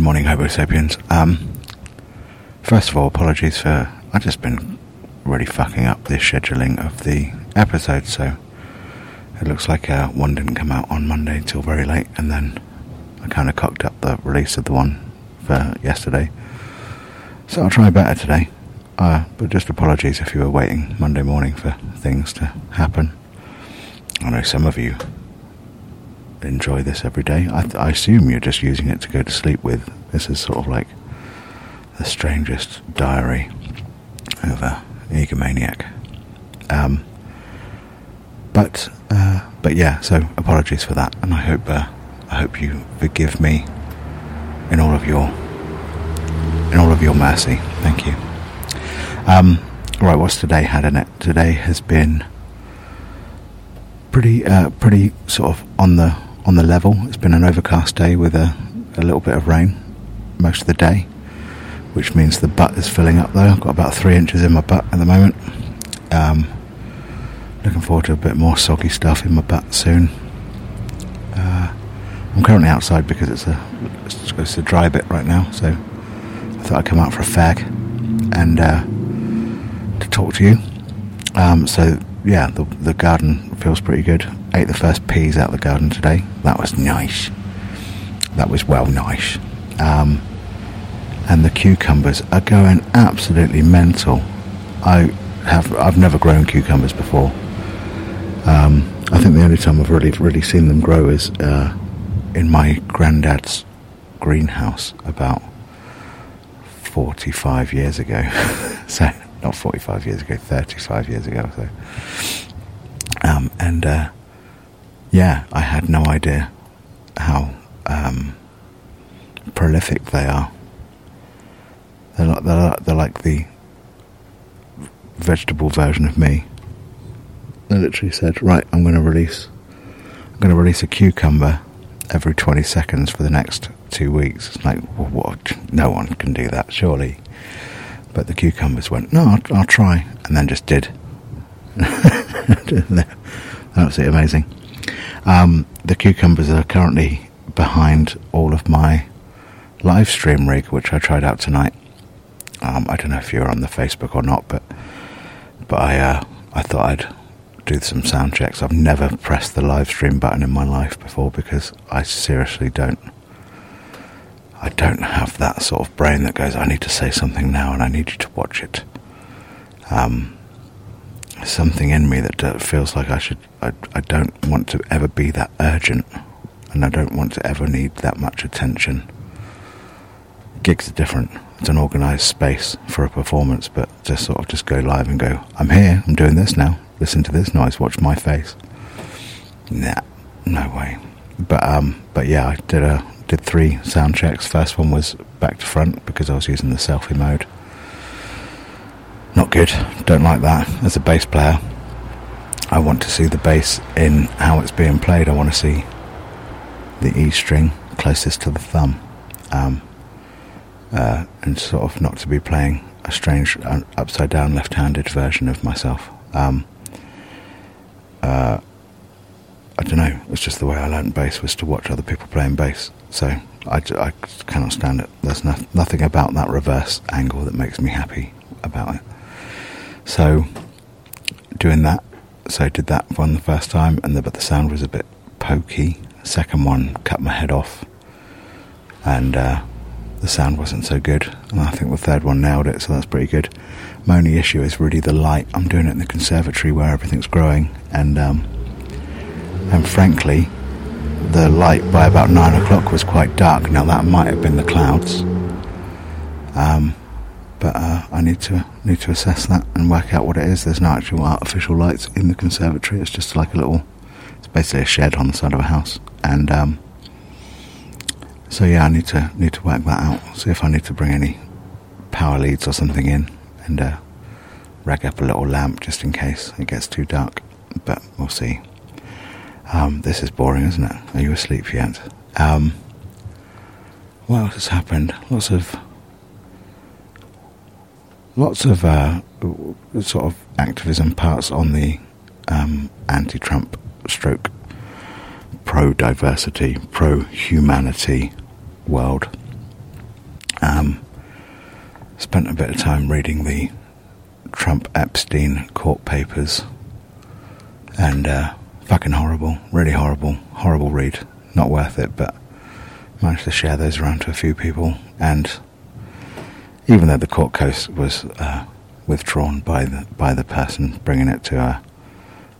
morning, Homo sapiens. Um, first of all, apologies for I've just been really fucking up the scheduling of the episode, so it looks like uh, one didn't come out on Monday until very late, and then I kind of cocked up the release of the one for yesterday. So I'll try better today. Uh, but just apologies if you were waiting Monday morning for things to happen. I know some of you enjoy this every day. I, I assume you're just using it to go to sleep with. This is sort of like the strangest diary of a egomaniac. Um, but uh, but yeah, so apologies for that, and I hope uh, I hope you forgive me in all of your in all of your mercy. Thank you. Um, right, what's today had in it? Today has been pretty uh, pretty sort of on the on the level. It's been an overcast day with a, a little bit of rain most of the day, which means the butt is filling up though. I've got about three inches in my butt at the moment. Um, looking forward to a bit more soggy stuff in my butt soon. Uh, I'm currently outside because it's a it's a dry bit right now, so I thought I'd come out for a fag and uh, to talk to you. Um, so yeah, the the garden feels pretty good. Ate the first peas out of the garden today. That was nice. That was well nice. Um, and the cucumbers are going absolutely mental. I have I've never grown cucumbers before. Um, I think the only time I've really really seen them grow is uh, in my granddad's greenhouse about 45 years ago. so not 45 years ago, 35 years ago. So, um, and uh, yeah, I had no idea how um, prolific they are. They're like, they're, like, they're like the vegetable version of me. They literally said, "Right, I'm going to release. I'm going to release a cucumber every 20 seconds for the next two weeks." It's like, well, what? No one can do that, surely. But the cucumbers went, "No, I'll, I'll try," and then just did. Absolutely amazing. Um, the cucumbers are currently behind all of my live stream rig, which I tried out tonight. Um, I don't know if you're on the Facebook or not, but but I uh, I thought I'd do some sound checks. I've never pressed the live stream button in my life before because I seriously don't. I don't have that sort of brain that goes, I need to say something now and I need you to watch it. Um, something in me that uh, feels like I should. I, I don't want to ever be that urgent, and I don't want to ever need that much attention. Gigs are different. It's an organised space for a performance, but just sort of just go live and go. I'm here. I'm doing this now. Listen to this noise. Watch my face. Nah, no way. But um, but yeah, I did a did three sound checks. First one was back to front because I was using the selfie mode. Not good. Don't like that. As a bass player, I want to see the bass in how it's being played. I want to see the E string closest to the thumb, um, uh, and sort of not to be playing a strange uh, upside down left-handed version of myself. Um, uh, I don't know. It's just the way I learned bass was to watch other people playing bass. So I, I cannot stand it. There's no, nothing about that reverse angle that makes me happy about it. So doing that, so did that one the first time, and the, but the sound was a bit pokey. Second one cut my head off, and uh, the sound wasn't so good. And I think the third one nailed it, so that's pretty good. My only issue is really the light. I'm doing it in the conservatory where everything's growing, and um, and frankly, the light by about nine o'clock was quite dark. Now that might have been the clouds. I need to need to assess that and work out what it is. There's no actual artificial lights in the conservatory. It's just like a little. It's basically a shed on the side of a house, and um, so yeah, I need to need to work that out. See if I need to bring any power leads or something in and uh, rag up a little lamp just in case it gets too dark. But we'll see. Um, this is boring, isn't it? Are you asleep yet? Um, what else has happened? Lots of lots of uh, sort of activism parts on the um, anti-Trump stroke pro-diversity, pro-humanity world. Um, spent a bit of time reading the Trump Epstein court papers, and uh, fucking horrible, really horrible, horrible read. Not worth it, but managed to share those around to a few people. And even though the court case was uh, withdrawn by the by the person bringing it to uh,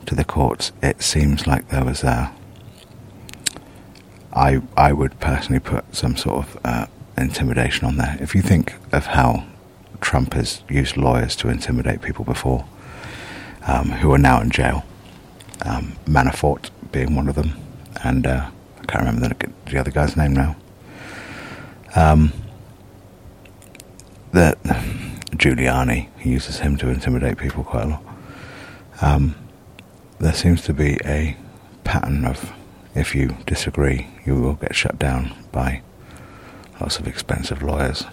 to the courts, it seems like there was a. I I would personally put some sort of uh, intimidation on there. If you think of how Trump has used lawyers to intimidate people before, um, who are now in jail, um, Manafort being one of them, and uh, I can't remember the, the, other guy's name now. Um, that Giuliani he uses him to intimidate people quite a lot. Um, there seems to be a pattern of if you disagree, you will get shut down by lots of expensive lawyers,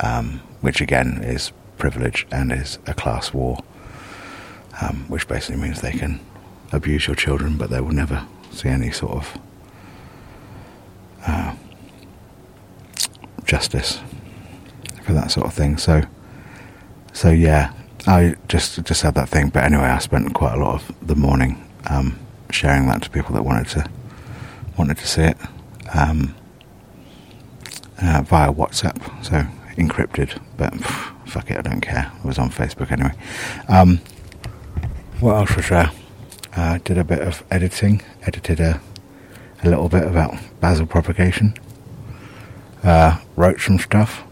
um, which again is privilege and is a class war, um, which basically means they can abuse your children, but they will never see any sort of uh, justice for that sort of thing. So, so yeah, I just just had that thing. But anyway, I spent quite a lot of the morning um, sharing that to people that wanted to wanted to see it um, uh, via WhatsApp. So encrypted, but pff, fuck it, I don't care. It was on Facebook anyway. Um, what else was there? Uh, did a bit of editing, edited a, a little bit about basil propagation, uh, wrote some stuff.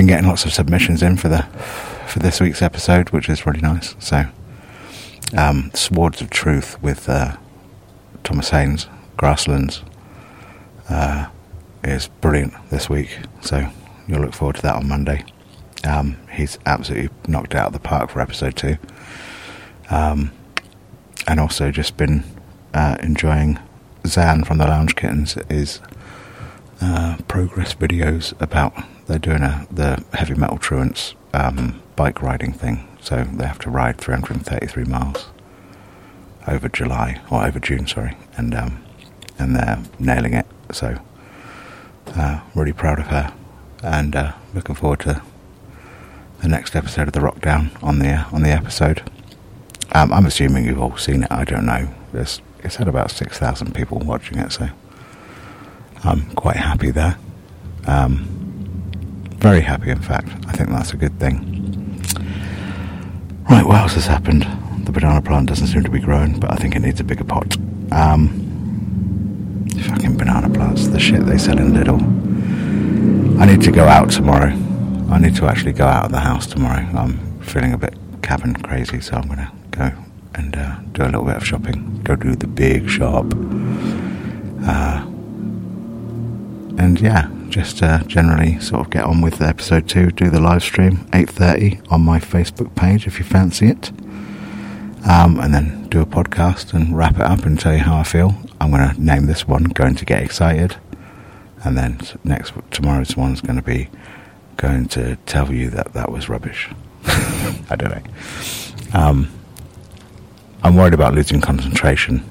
Been getting lots of submissions in for the for this week's episode, which is really nice. So, um, Swords of Truth with uh, Thomas Haynes, Grasslands, uh, is brilliant this week. So you'll look forward to that on Monday. Um, he's absolutely knocked out of the park for episode two. Um, and also just been uh, enjoying Zan from the Lounge Kittens is uh, progress videos about they're doing a the heavy metal truants um, bike riding thing. So they have to ride 333 miles over July or over June, sorry, and um, and they're nailing it. So uh, really proud of her, and uh, looking forward to the next episode of the Rock Down on the uh, on the episode. Um, I'm assuming you've all seen it. I don't know. There's, it's had about six thousand people watching it, so I'm quite happy there. Um, very happy, in fact. I think that's a good thing. Right, what else has happened? The banana plant doesn't seem to be growing, but I think it needs a bigger pot. Um, fucking banana plants, the shit they sell in Lidl. I need to go out tomorrow. I need to actually go out of the house tomorrow. I'm feeling a bit cabin crazy, so I'm going to go and uh, do a little bit of shopping. Go do the big shop. Uh, and yeah, just uh, generally sort of get on with episode two. Do the live stream 8:30 on my Facebook page if you fancy it, um, and then do a podcast and wrap it up and tell you how I feel. I'm going to name this one "Going to Get Excited," and then next tomorrow's one's going to be going to tell you that that was rubbish. I don't know. Um, I'm worried about losing concentration.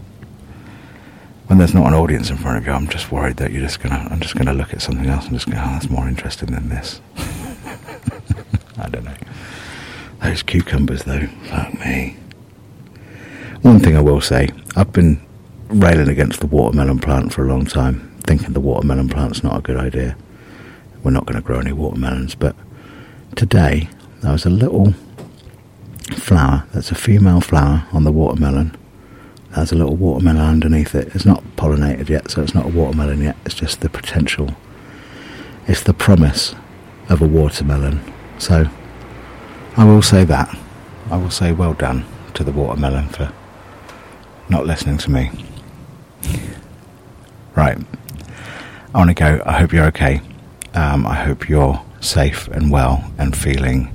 When there's not an audience in front of you, I'm just worried that you're just gonna. I'm just gonna look at something else and just go, "Oh, that's more interesting than this." I don't know. Those cucumbers, though, fuck me. One thing I will say, I've been railing against the watermelon plant for a long time, thinking the watermelon plant's not a good idea. We're not going to grow any watermelons, but today there was a little flower that's a female flower on the watermelon. There's a little watermelon underneath it. It's not pollinated yet, so it's not a watermelon yet. It's just the potential. It's the promise of a watermelon. So I will say that. I will say well done to the watermelon for not listening to me. Right. I want to go. I hope you're okay. Um, I hope you're safe and well and feeling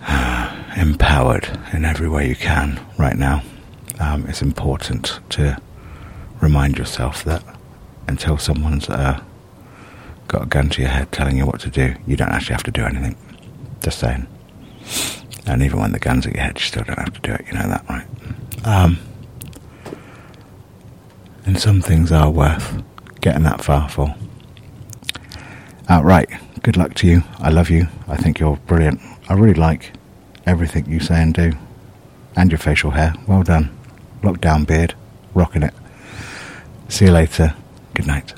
empowered in every way you can right now. Um, it's important to remind yourself that until someone's uh, got a gun to your head telling you what to do, you don't actually have to do anything. Just saying. And even when the gun's at your head, you still don't have to do it. You know that, right? Um, and some things are worth getting that far for. Outright, good luck to you. I love you. I think you're brilliant. I really like everything you say and do. And your facial hair. Well done. Lockdown beard. Rocking it. See you later. Good night.